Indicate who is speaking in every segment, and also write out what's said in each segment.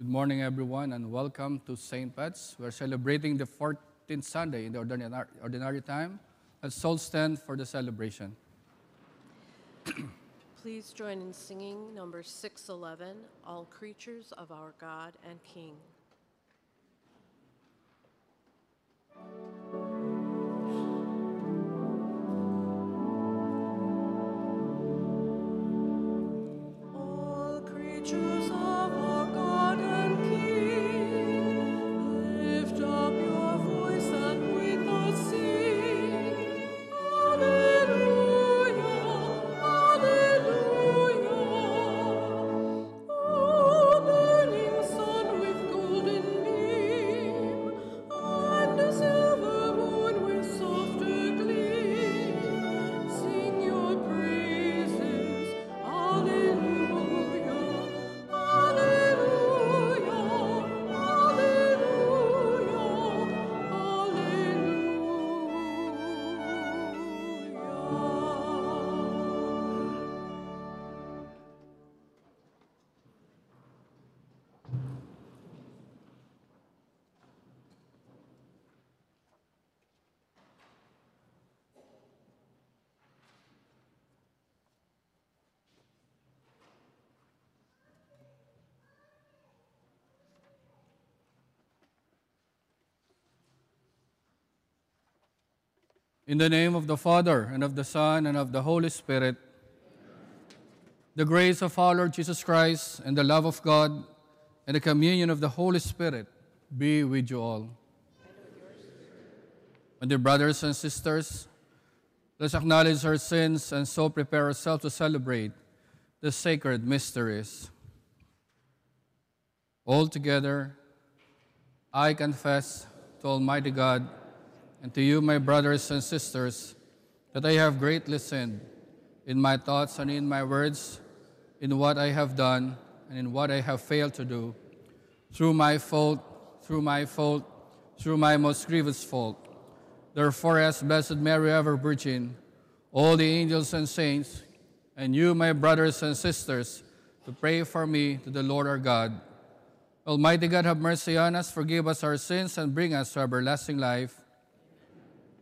Speaker 1: Good morning, everyone, and welcome to St. Pat's. We're celebrating the 14th Sunday in the ordinary, ordinary time. Let's all stand for the celebration.
Speaker 2: Please join in singing number 611, All Creatures of Our God and King.
Speaker 1: In the name of the Father, and of the Son, and of the Holy Spirit, the grace of our Lord Jesus Christ, and the love of God, and the communion of the Holy Spirit be with you all. My dear brothers and sisters, let's acknowledge our sins and so prepare ourselves to celebrate the sacred mysteries. All together, I confess to Almighty God and to you, my brothers and sisters, that I have greatly sinned in my thoughts and in my words, in what I have done and in what I have failed to do, through my fault, through my fault, through my most grievous fault. Therefore, as Blessed Mary, ever Virgin, all the angels and saints, and you, my brothers and sisters, to pray for me to the Lord our God. Almighty God, have mercy on us, forgive us our sins, and bring us to everlasting life.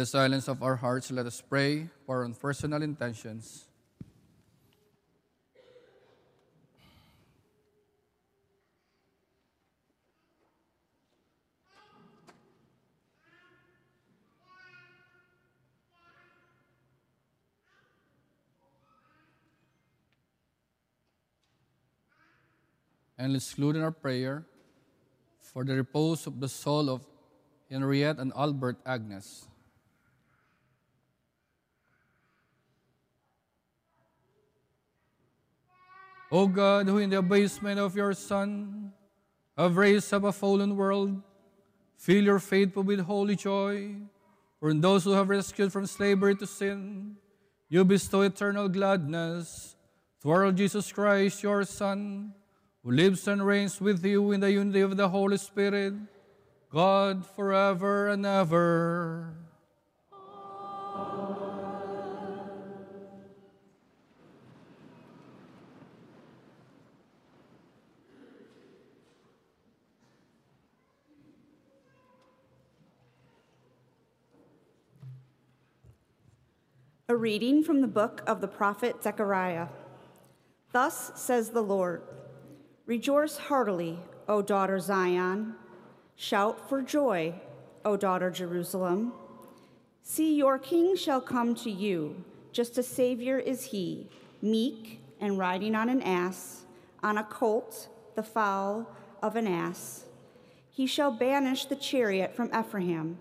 Speaker 3: the
Speaker 1: silence of our hearts, let us pray for our own personal intentions. And let's include in our prayer for the repose of the soul of Henriette and Albert Agnes. O God, who in the abasement of your Son have raised up a fallen world, fill your faithful with holy joy. For in those who have rescued from slavery to sin, you bestow eternal gladness through our Jesus Christ, your Son, who lives and reigns with you in the unity of the Holy Spirit, God forever and ever.
Speaker 4: A reading from the book of the prophet Zechariah. Thus says the Lord Rejoice heartily, O daughter Zion. Shout for joy, O daughter Jerusalem. See, your king shall come to you, just a Savior is he, meek and riding on an ass, on a colt, the foal of an ass. He shall banish the chariot from Ephraim,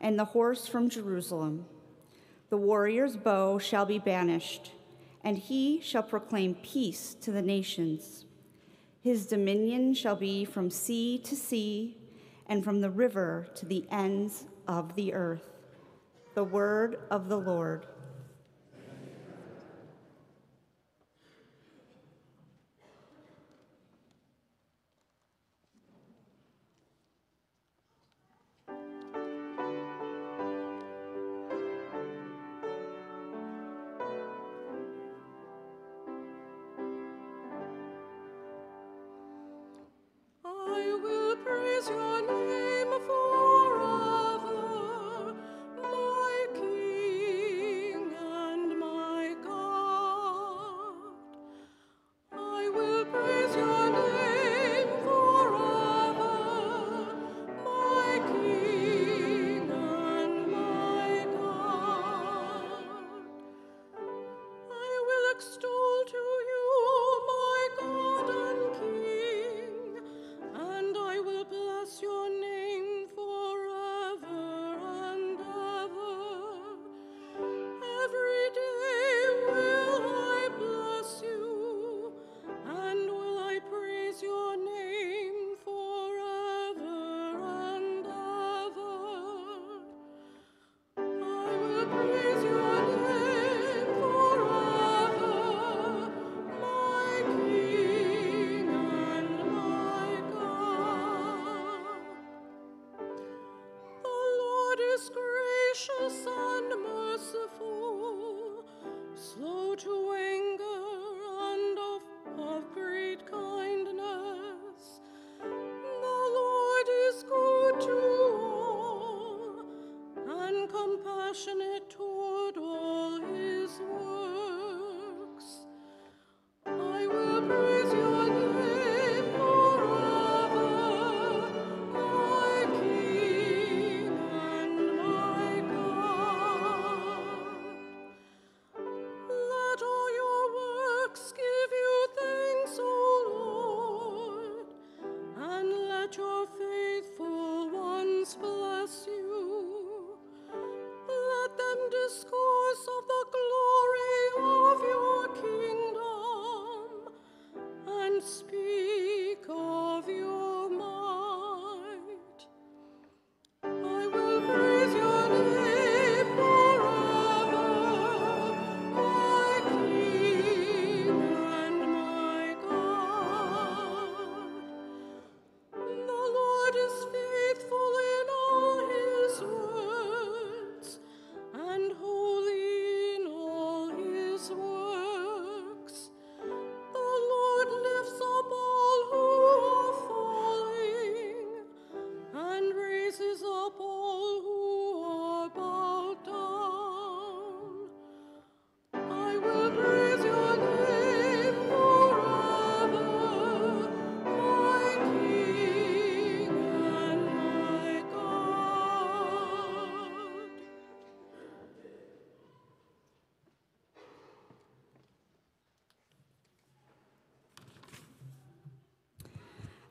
Speaker 4: and the horse from Jerusalem. The warrior's bow shall be banished, and he shall proclaim peace to the nations. His dominion shall be from sea to sea, and from the river to the ends of the earth. The word of the Lord.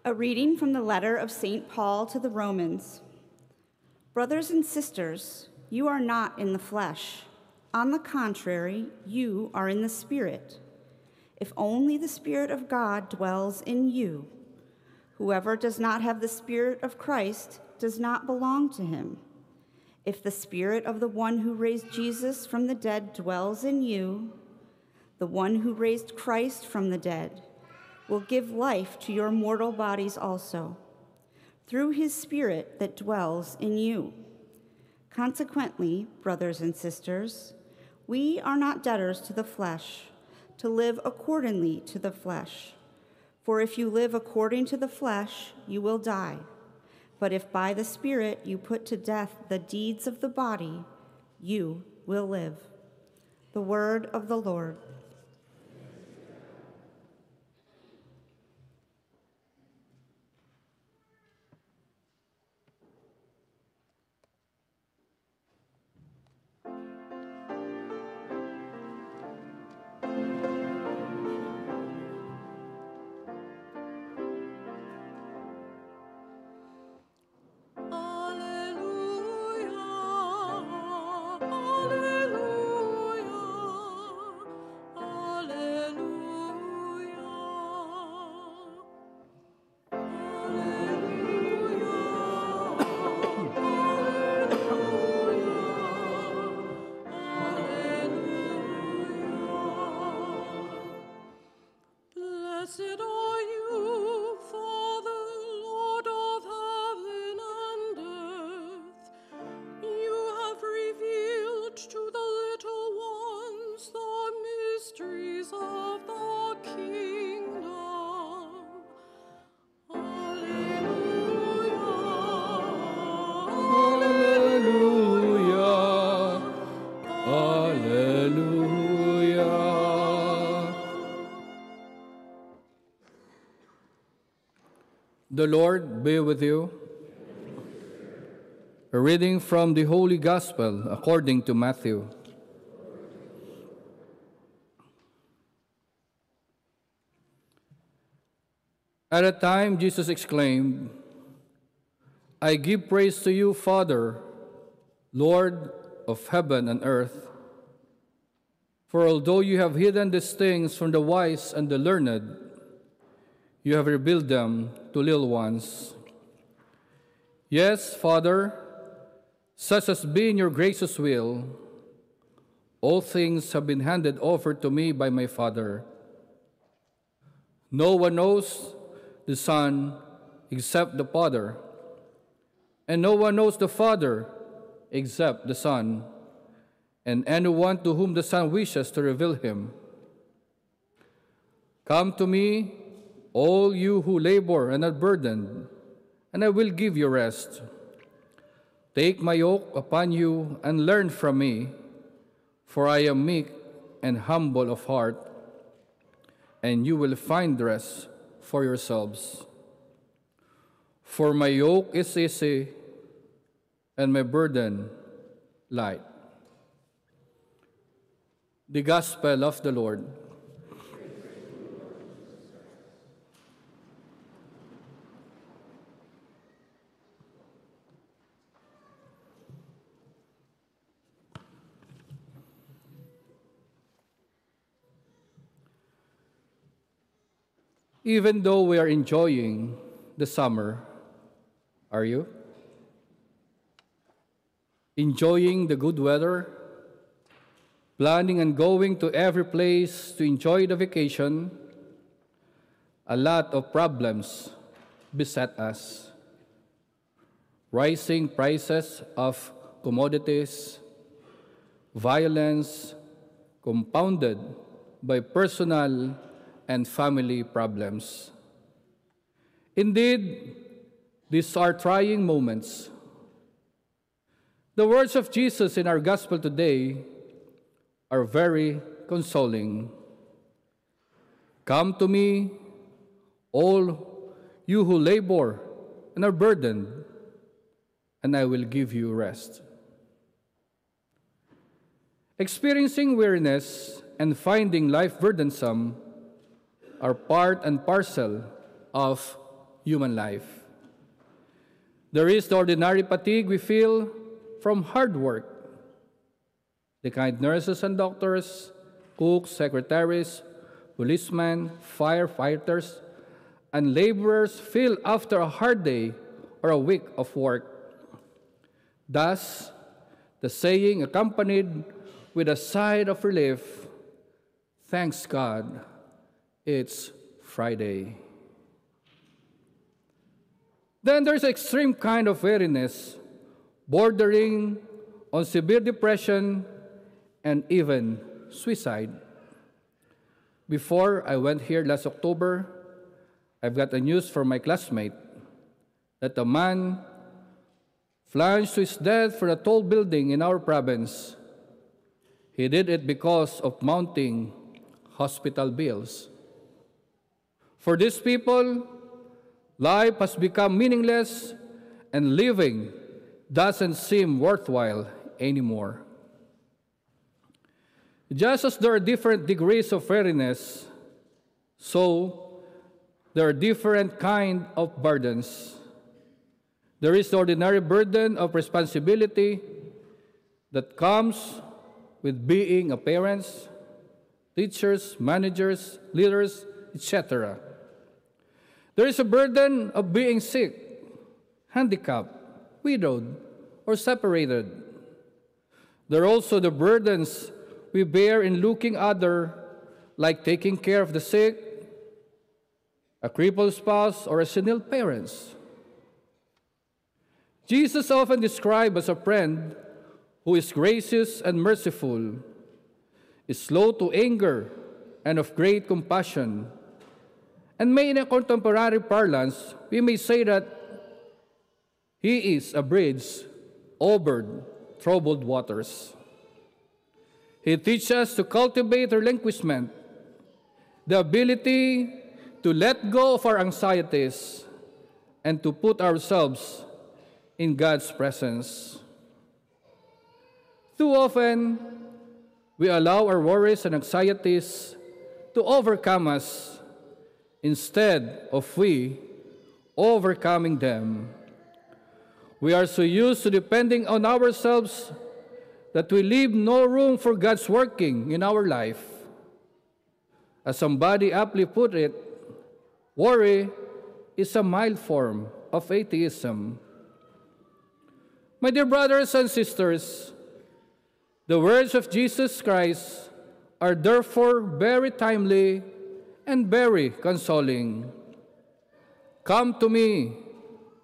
Speaker 4: A reading from the letter of St. Paul to the Romans. Brothers and sisters, you are not in the flesh. On the contrary, you are in the Spirit. If only the Spirit of God dwells in you. Whoever does not have the Spirit of Christ does not belong to him. If the Spirit of the one who raised Jesus from the dead dwells in you, the one who raised Christ from the dead will give life to your mortal bodies also, through his Spirit that dwells in you. Consequently, brothers and sisters, we are not debtors to the flesh, to live accordingly to the flesh. For if you live according to the flesh, you will die. But if by the Spirit you put to death the deeds of the body, you will live. The word of the Lord.
Speaker 1: The Lord be with you. A reading from the Holy Gospel according to Matthew. At a time, Jesus exclaimed, I give praise to you, Father, Lord of heaven and earth. For although you have hidden these things from the wise and the learned, you have revealed them to little ones. Yes, Father, such has been your gracious will. All things have been handed over to me by my Father. No one knows the Son except the Father, and no one knows the Father except the Son, and anyone to whom the Son wishes to reveal him. Come to me, all you who labor and are burdened, and I will give you rest. Take my yoke upon you and learn from me, for I am meek and humble of heart, and you will find rest for yourselves. For my yoke is easy and my burden light. The Gospel of the Lord. Even though we are enjoying the summer, are you? Enjoying the good weather, planning and going to every place to enjoy the vacation, a lot of problems beset us. Rising prices of commodities, violence compounded by personal and family problems. Indeed, these are trying moments. The words of Jesus in our gospel today are very consoling. Come to me, all you who labor and are burdened, and I will give you rest. Experiencing weariness and finding life burdensome are part and parcel of human life. There is the ordinary fatigue we feel from hard work. The kind nurses and doctors, cooks, secretaries, policemen, firefighters, and laborers feel after a hard day or a week of work. Thus, the saying accompanied with a sigh of relief Thanks God, it's Friday. Then there's extreme kind of weariness, bordering on severe depression and even suicide. Before I went here last October, I've got a news from my classmate that a man plunged to his death for a tall building in our province. He did it because of mounting hospital bills. For these people, life has become meaningless and living doesn't seem worthwhile anymore. Just as there are different degrees of weariness, so there are different kind of burdens. There is the ordinary burden of responsibility that comes with being a parents, teachers, managers, leaders, etc. There is a burden of being sick, handicapped, widowed, or separated. There are also the burdens we bear in looking other, like taking care of the sick, a crippled spouse, or a senile parents. Jesus often described as a friend who is gracious and merciful, is slow to anger, and of great compassion. And may in a contemporary parlance, we may say that he is a bridge over troubled waters. He teaches us to cultivate relinquishment, the ability to let go of our anxieties and to put ourselves in God's presence. Too often, we allow our worries and anxieties to overcome us instead of we overcoming them. We are so used to depending on ourselves that we leave no room for God's working in our life. As somebody aptly put it, worry is a mild form of atheism. My dear brothers and sisters, the words of Jesus Christ are therefore very timely and very consoling. Come to me,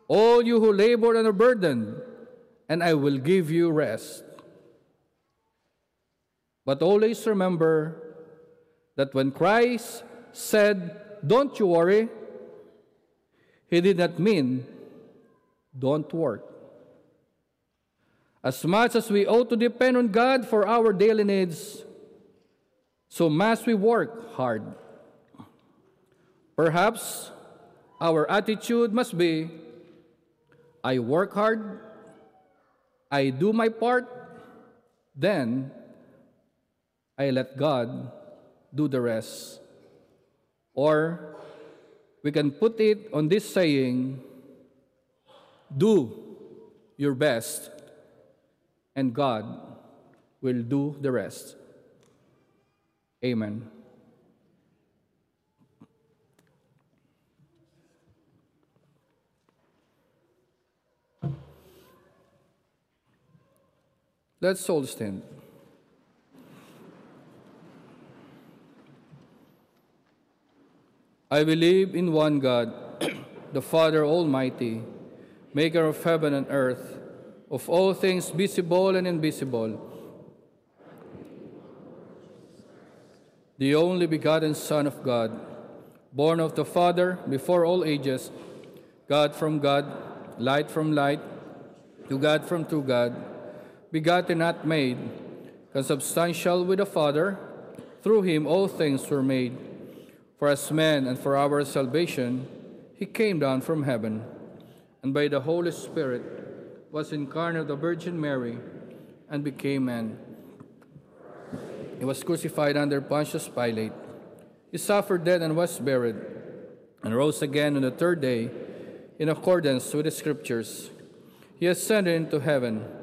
Speaker 1: all you who labor and are burdened, and I will give you rest. But always remember that when Christ said, Don't you worry, he did not mean, Don't work. As much as we ought to depend on God for our daily needs, so must we work hard. Perhaps our attitude must be I work hard, I do my part, then I let God do the rest. Or we can put it on this saying do your best, and God will do the rest. Amen. Let's all stand. I believe in one God, the Father Almighty, maker of heaven and earth, of all things visible and invisible, the only begotten Son of God, born of the Father before all ages, God from God, light from light, to God from true God, begotten not made, consubstantial with the Father, through him all things were made. For as man and for our salvation, he came down from heaven, and by the Holy Spirit was incarnate of the Virgin Mary and became man. He was crucified under Pontius Pilate. He suffered death and was buried, and rose again on the third day in accordance with the Scriptures. He ascended into heaven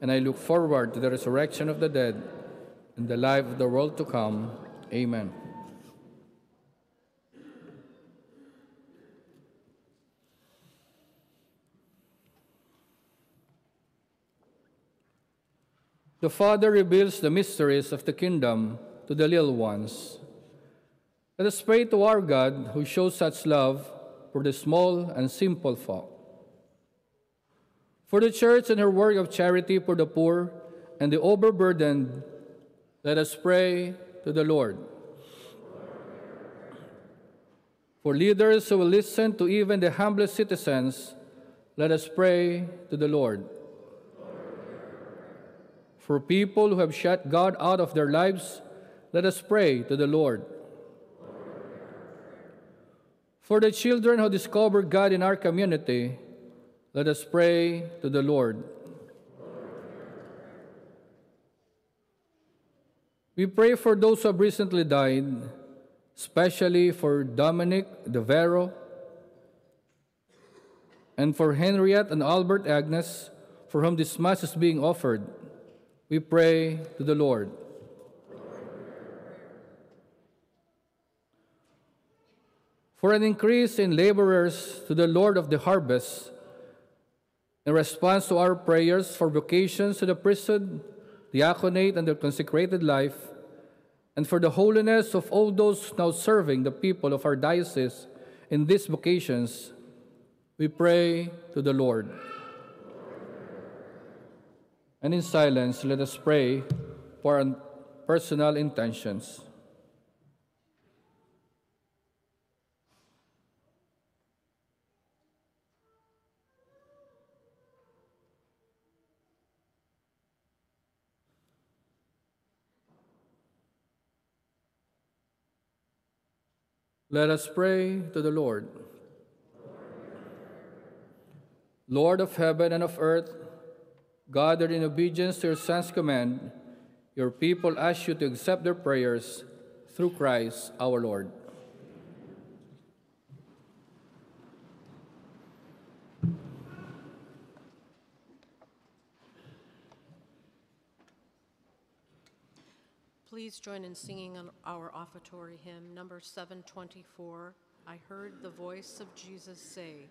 Speaker 1: and I look forward to the resurrection of the dead and the life of the world to come. Amen. The Father reveals the mysteries of the kingdom to the little ones. Let us pray to our God who shows such love for the small and simple folk. For the church and her work of charity for the poor and the overburdened, let us pray to the Lord. For leaders who will listen to even the humblest citizens, let us pray to the Lord. For people who have shut God out of their lives, let us pray to the Lord. For the children who discover God in our community, let us pray to the Lord. We pray for those who have recently died, especially for Dominic De Vero, and for Henriette and Albert Agnes, for whom this Mass is being offered. We pray to the Lord. For an increase in laborers to the Lord of the harvest, in response to our prayers for vocations to the priesthood, diaconate, and the consecrated life, and for the holiness of all those now serving the people of our diocese in these vocations, we pray to the Lord. And in silence, let us pray for our personal intentions. Let us pray to the Lord. Lord of heaven and of earth, gathered in obedience to your Son's command, your people ask you to accept their prayers through Christ our Lord.
Speaker 2: Please join in singing our offertory hymn, number 724. I heard the voice of Jesus say.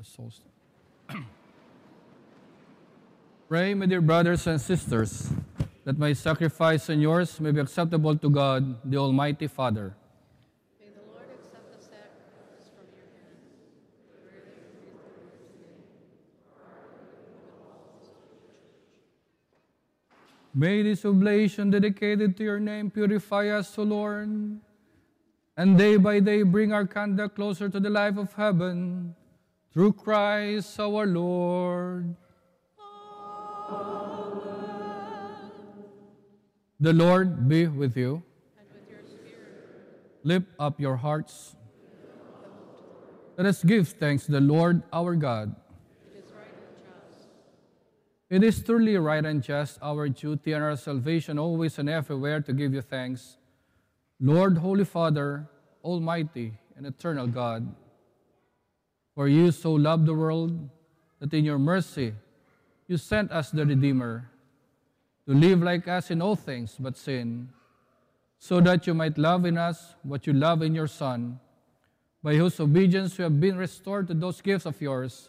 Speaker 3: The
Speaker 1: souls. Pray, my dear brothers and sisters, that my sacrifice and yours may be acceptable to God, the Almighty Father.
Speaker 2: May the Lord accept the sacrifice from your hands. Worthy and faithful in his name.
Speaker 1: May this oblation dedicated to your name purify us, O Lord, and day by day bring our conduct closer to the life of heaven, through Christ our Lord. The Lord be with you.
Speaker 2: And with your spirit,
Speaker 1: Lift up your hearts. Let us give thanks to the Lord our God.
Speaker 2: it is right and just.
Speaker 1: It is truly right and just, our duty and our salvation, always and everywhere, to give you thanks. Lord, Holy Father, Almighty and eternal God, for you so loved the world that in your mercy you sent us the Redeemer to live like us in all things but sin, so that you might love in us what you love in your Son, by whose obedience we have been restored to those gifts of yours,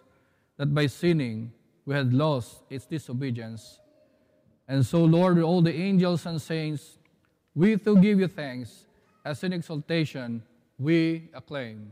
Speaker 1: that by sinning we had lost its disobedience. And so, Lord, with all the angels and saints, we too give you thanks, as in exaltation we acclaim.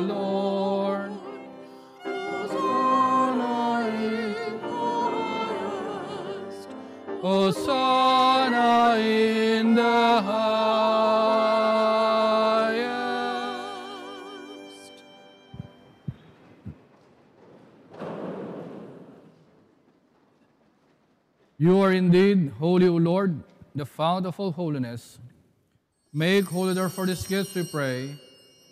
Speaker 1: Lord. Hosanna in the highest. You are indeed holy, O Lord, the fount of all holiness. Make holy therefore these gifts, we pray,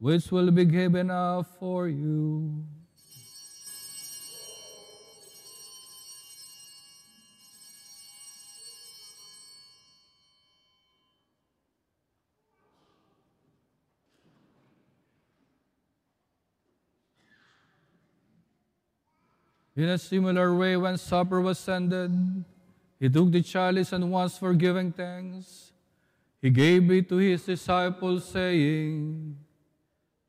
Speaker 1: which will be given up for you. In a similar way, when supper was ended, he took the chalice and once for giving thanks, he gave it to his disciples, saying,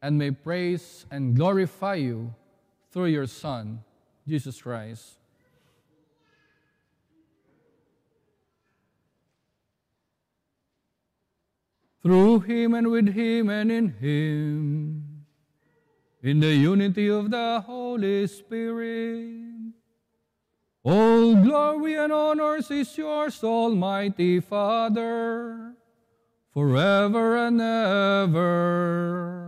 Speaker 1: and may praise and glorify you through your Son, Jesus Christ. Through him and with him and in him, in the unity of the Holy Spirit, all glory and honors is yours, Almighty Father, forever and ever.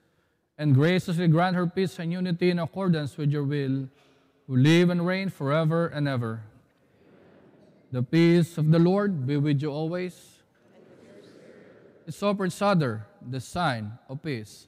Speaker 1: and graciously grant her peace and unity in accordance with your will, who live and reign forever and ever. The peace of the Lord be with you always. It's offered Father, the sign of peace.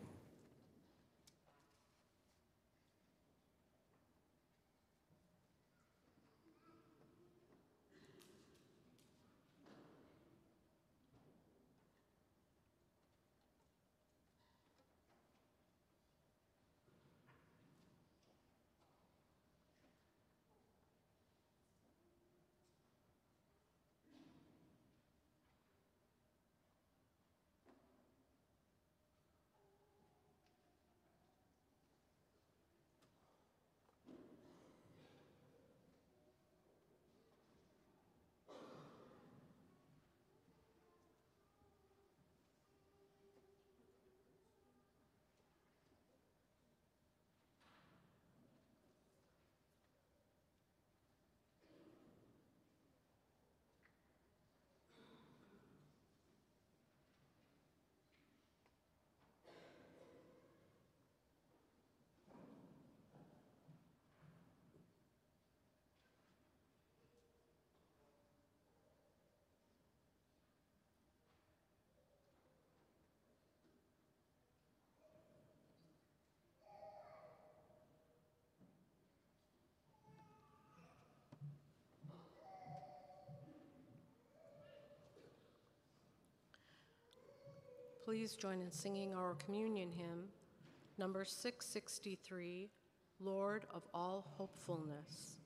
Speaker 2: please join in singing our communion hymn, number 663, Lord of All Hopefulness?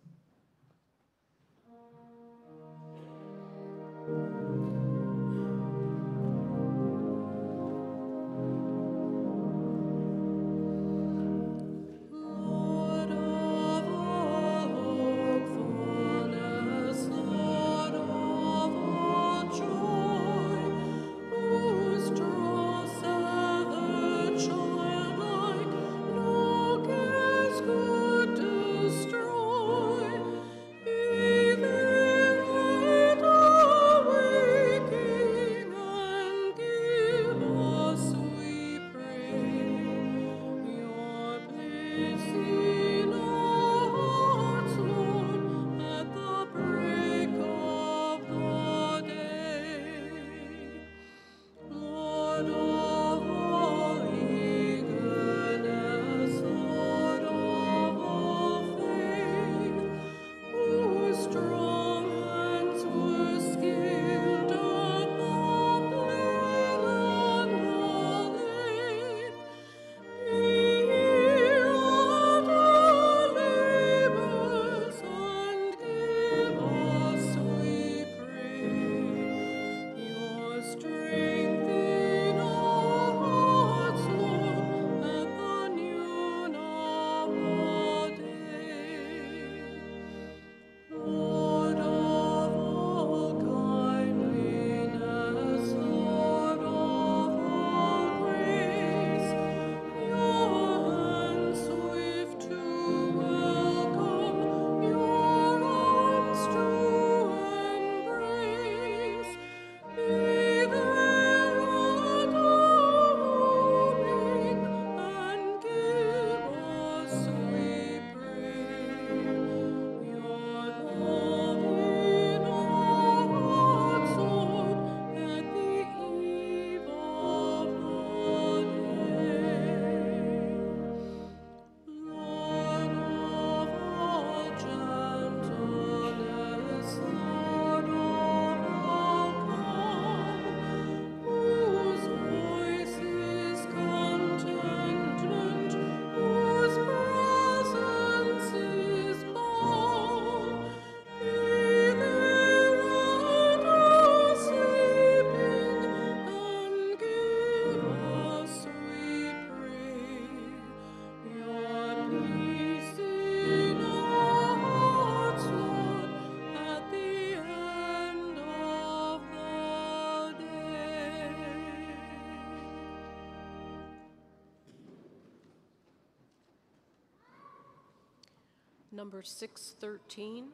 Speaker 2: number 613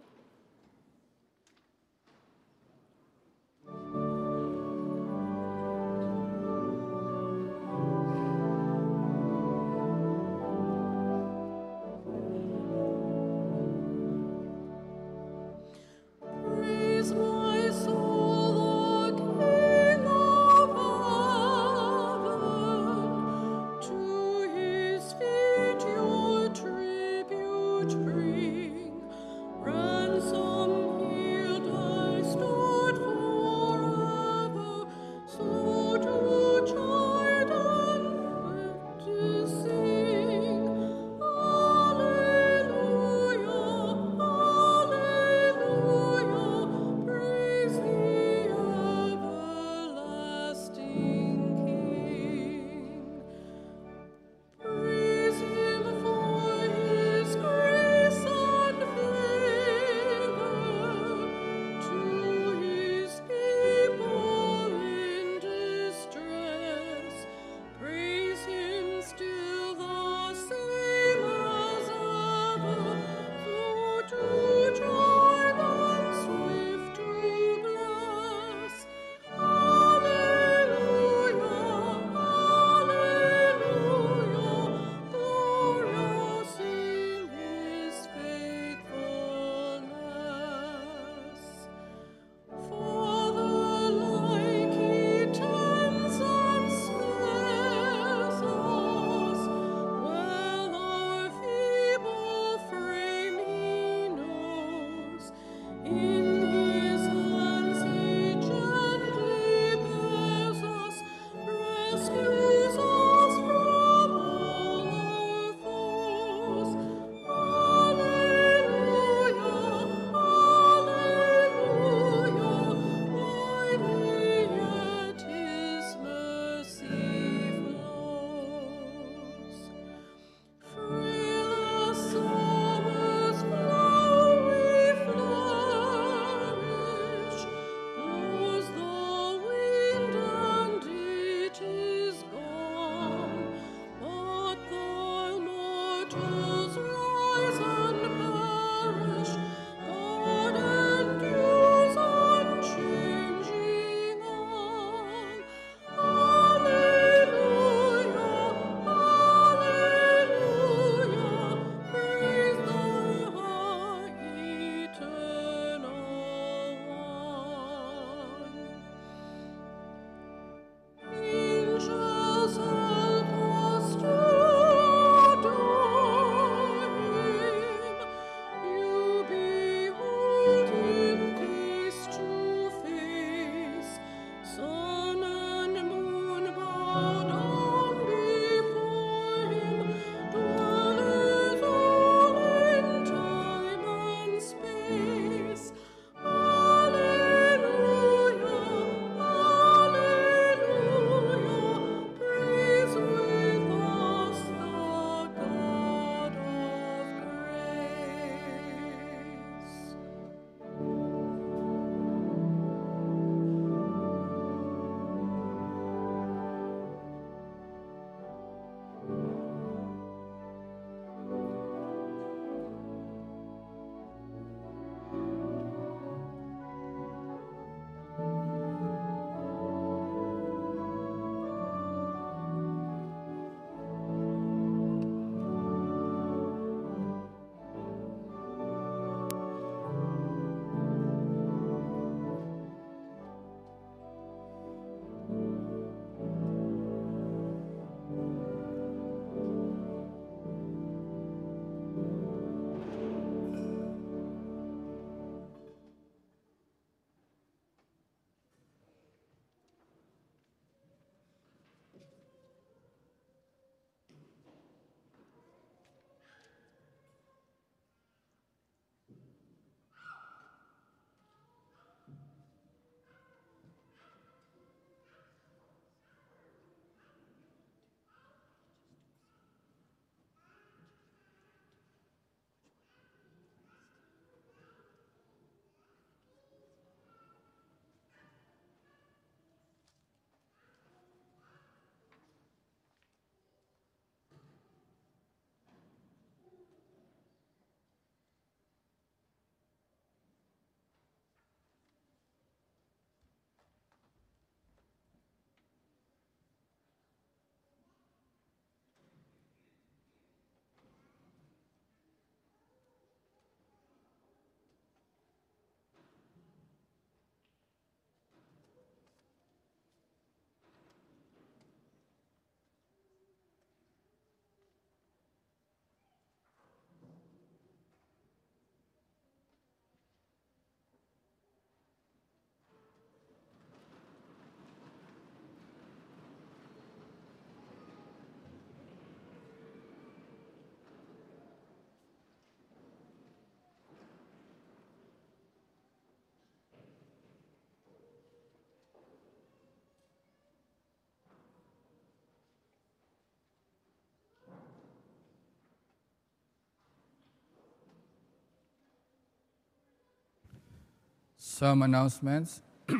Speaker 1: Some announcements.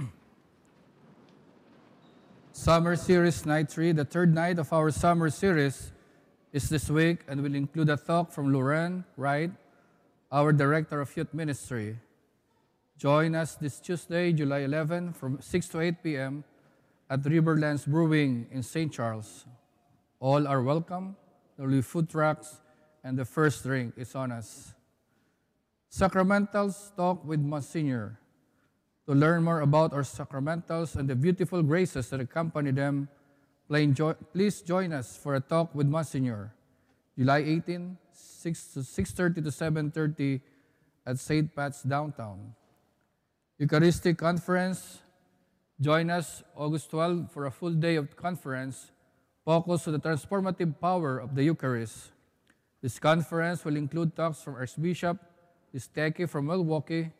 Speaker 1: summer Series Night 3, the third night of our summer series, is this week and will include a talk from Lauren Wright, our Director of Youth Ministry. Join us this Tuesday, July 11, from 6 to 8 p.m. at Riverlands Brewing in St. Charles. All are welcome. There will be food trucks, and the first drink is on us. Sacramentals talk with Monsignor. To learn more about our sacramentals and the beautiful graces that accompany them, please join us for a talk with Monsignor, July 18, 6 to 6:30 to 7:30 at St. Pat's downtown. Eucharistic Conference, join us August 12 for a full day of conference focused on the transformative power of the Eucharist. This conference will include talks from Archbishop Listecki from Milwaukee,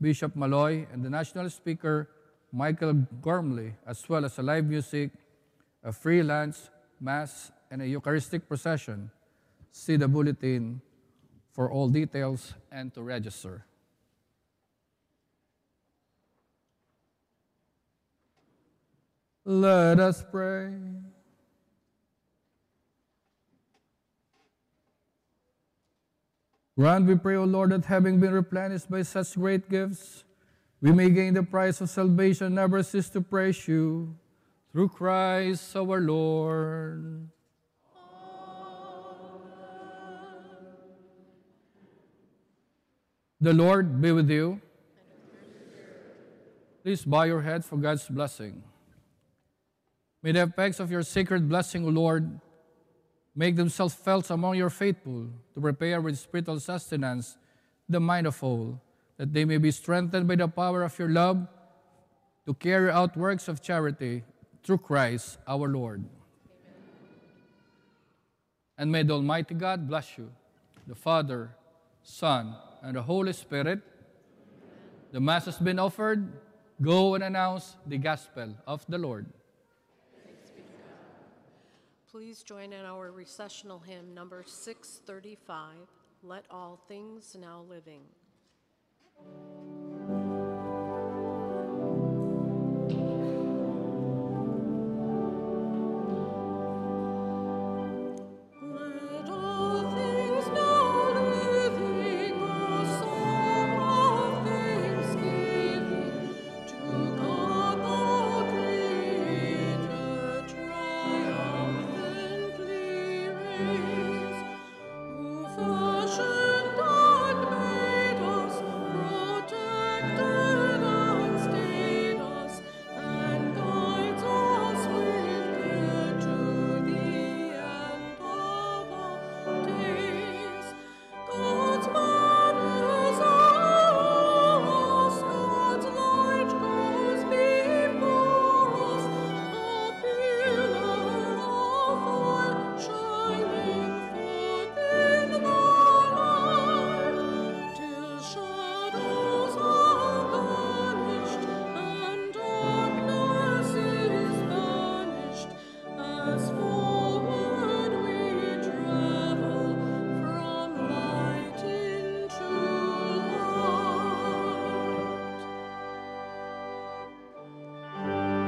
Speaker 1: Bishop Malloy, and the national speaker Michael Gormley, as well as a live music, a freelance mass, and a Eucharistic procession. See the bulletin for all details and to register. Let us pray. Grant, we pray, O Lord, that having been replenished by such great gifts, we may gain the prize of salvation, and never cease to praise you. Through Christ our Lord. The Lord be with you. Please bow your head for God's blessing. May the effects of your sacred blessing, O Lord, make themselves felt among your faithful to prepare with spiritual sustenance the mind of all, that they may be strengthened by the power of your love to carry out works of charity through Christ our Lord. And may the Almighty God bless you, the Father, Son, and the Holy Spirit. The Mass has been offered. Go and announce the gospel of the Lord.
Speaker 2: Please join in our recessional hymn number 635, Let All Things Now Living.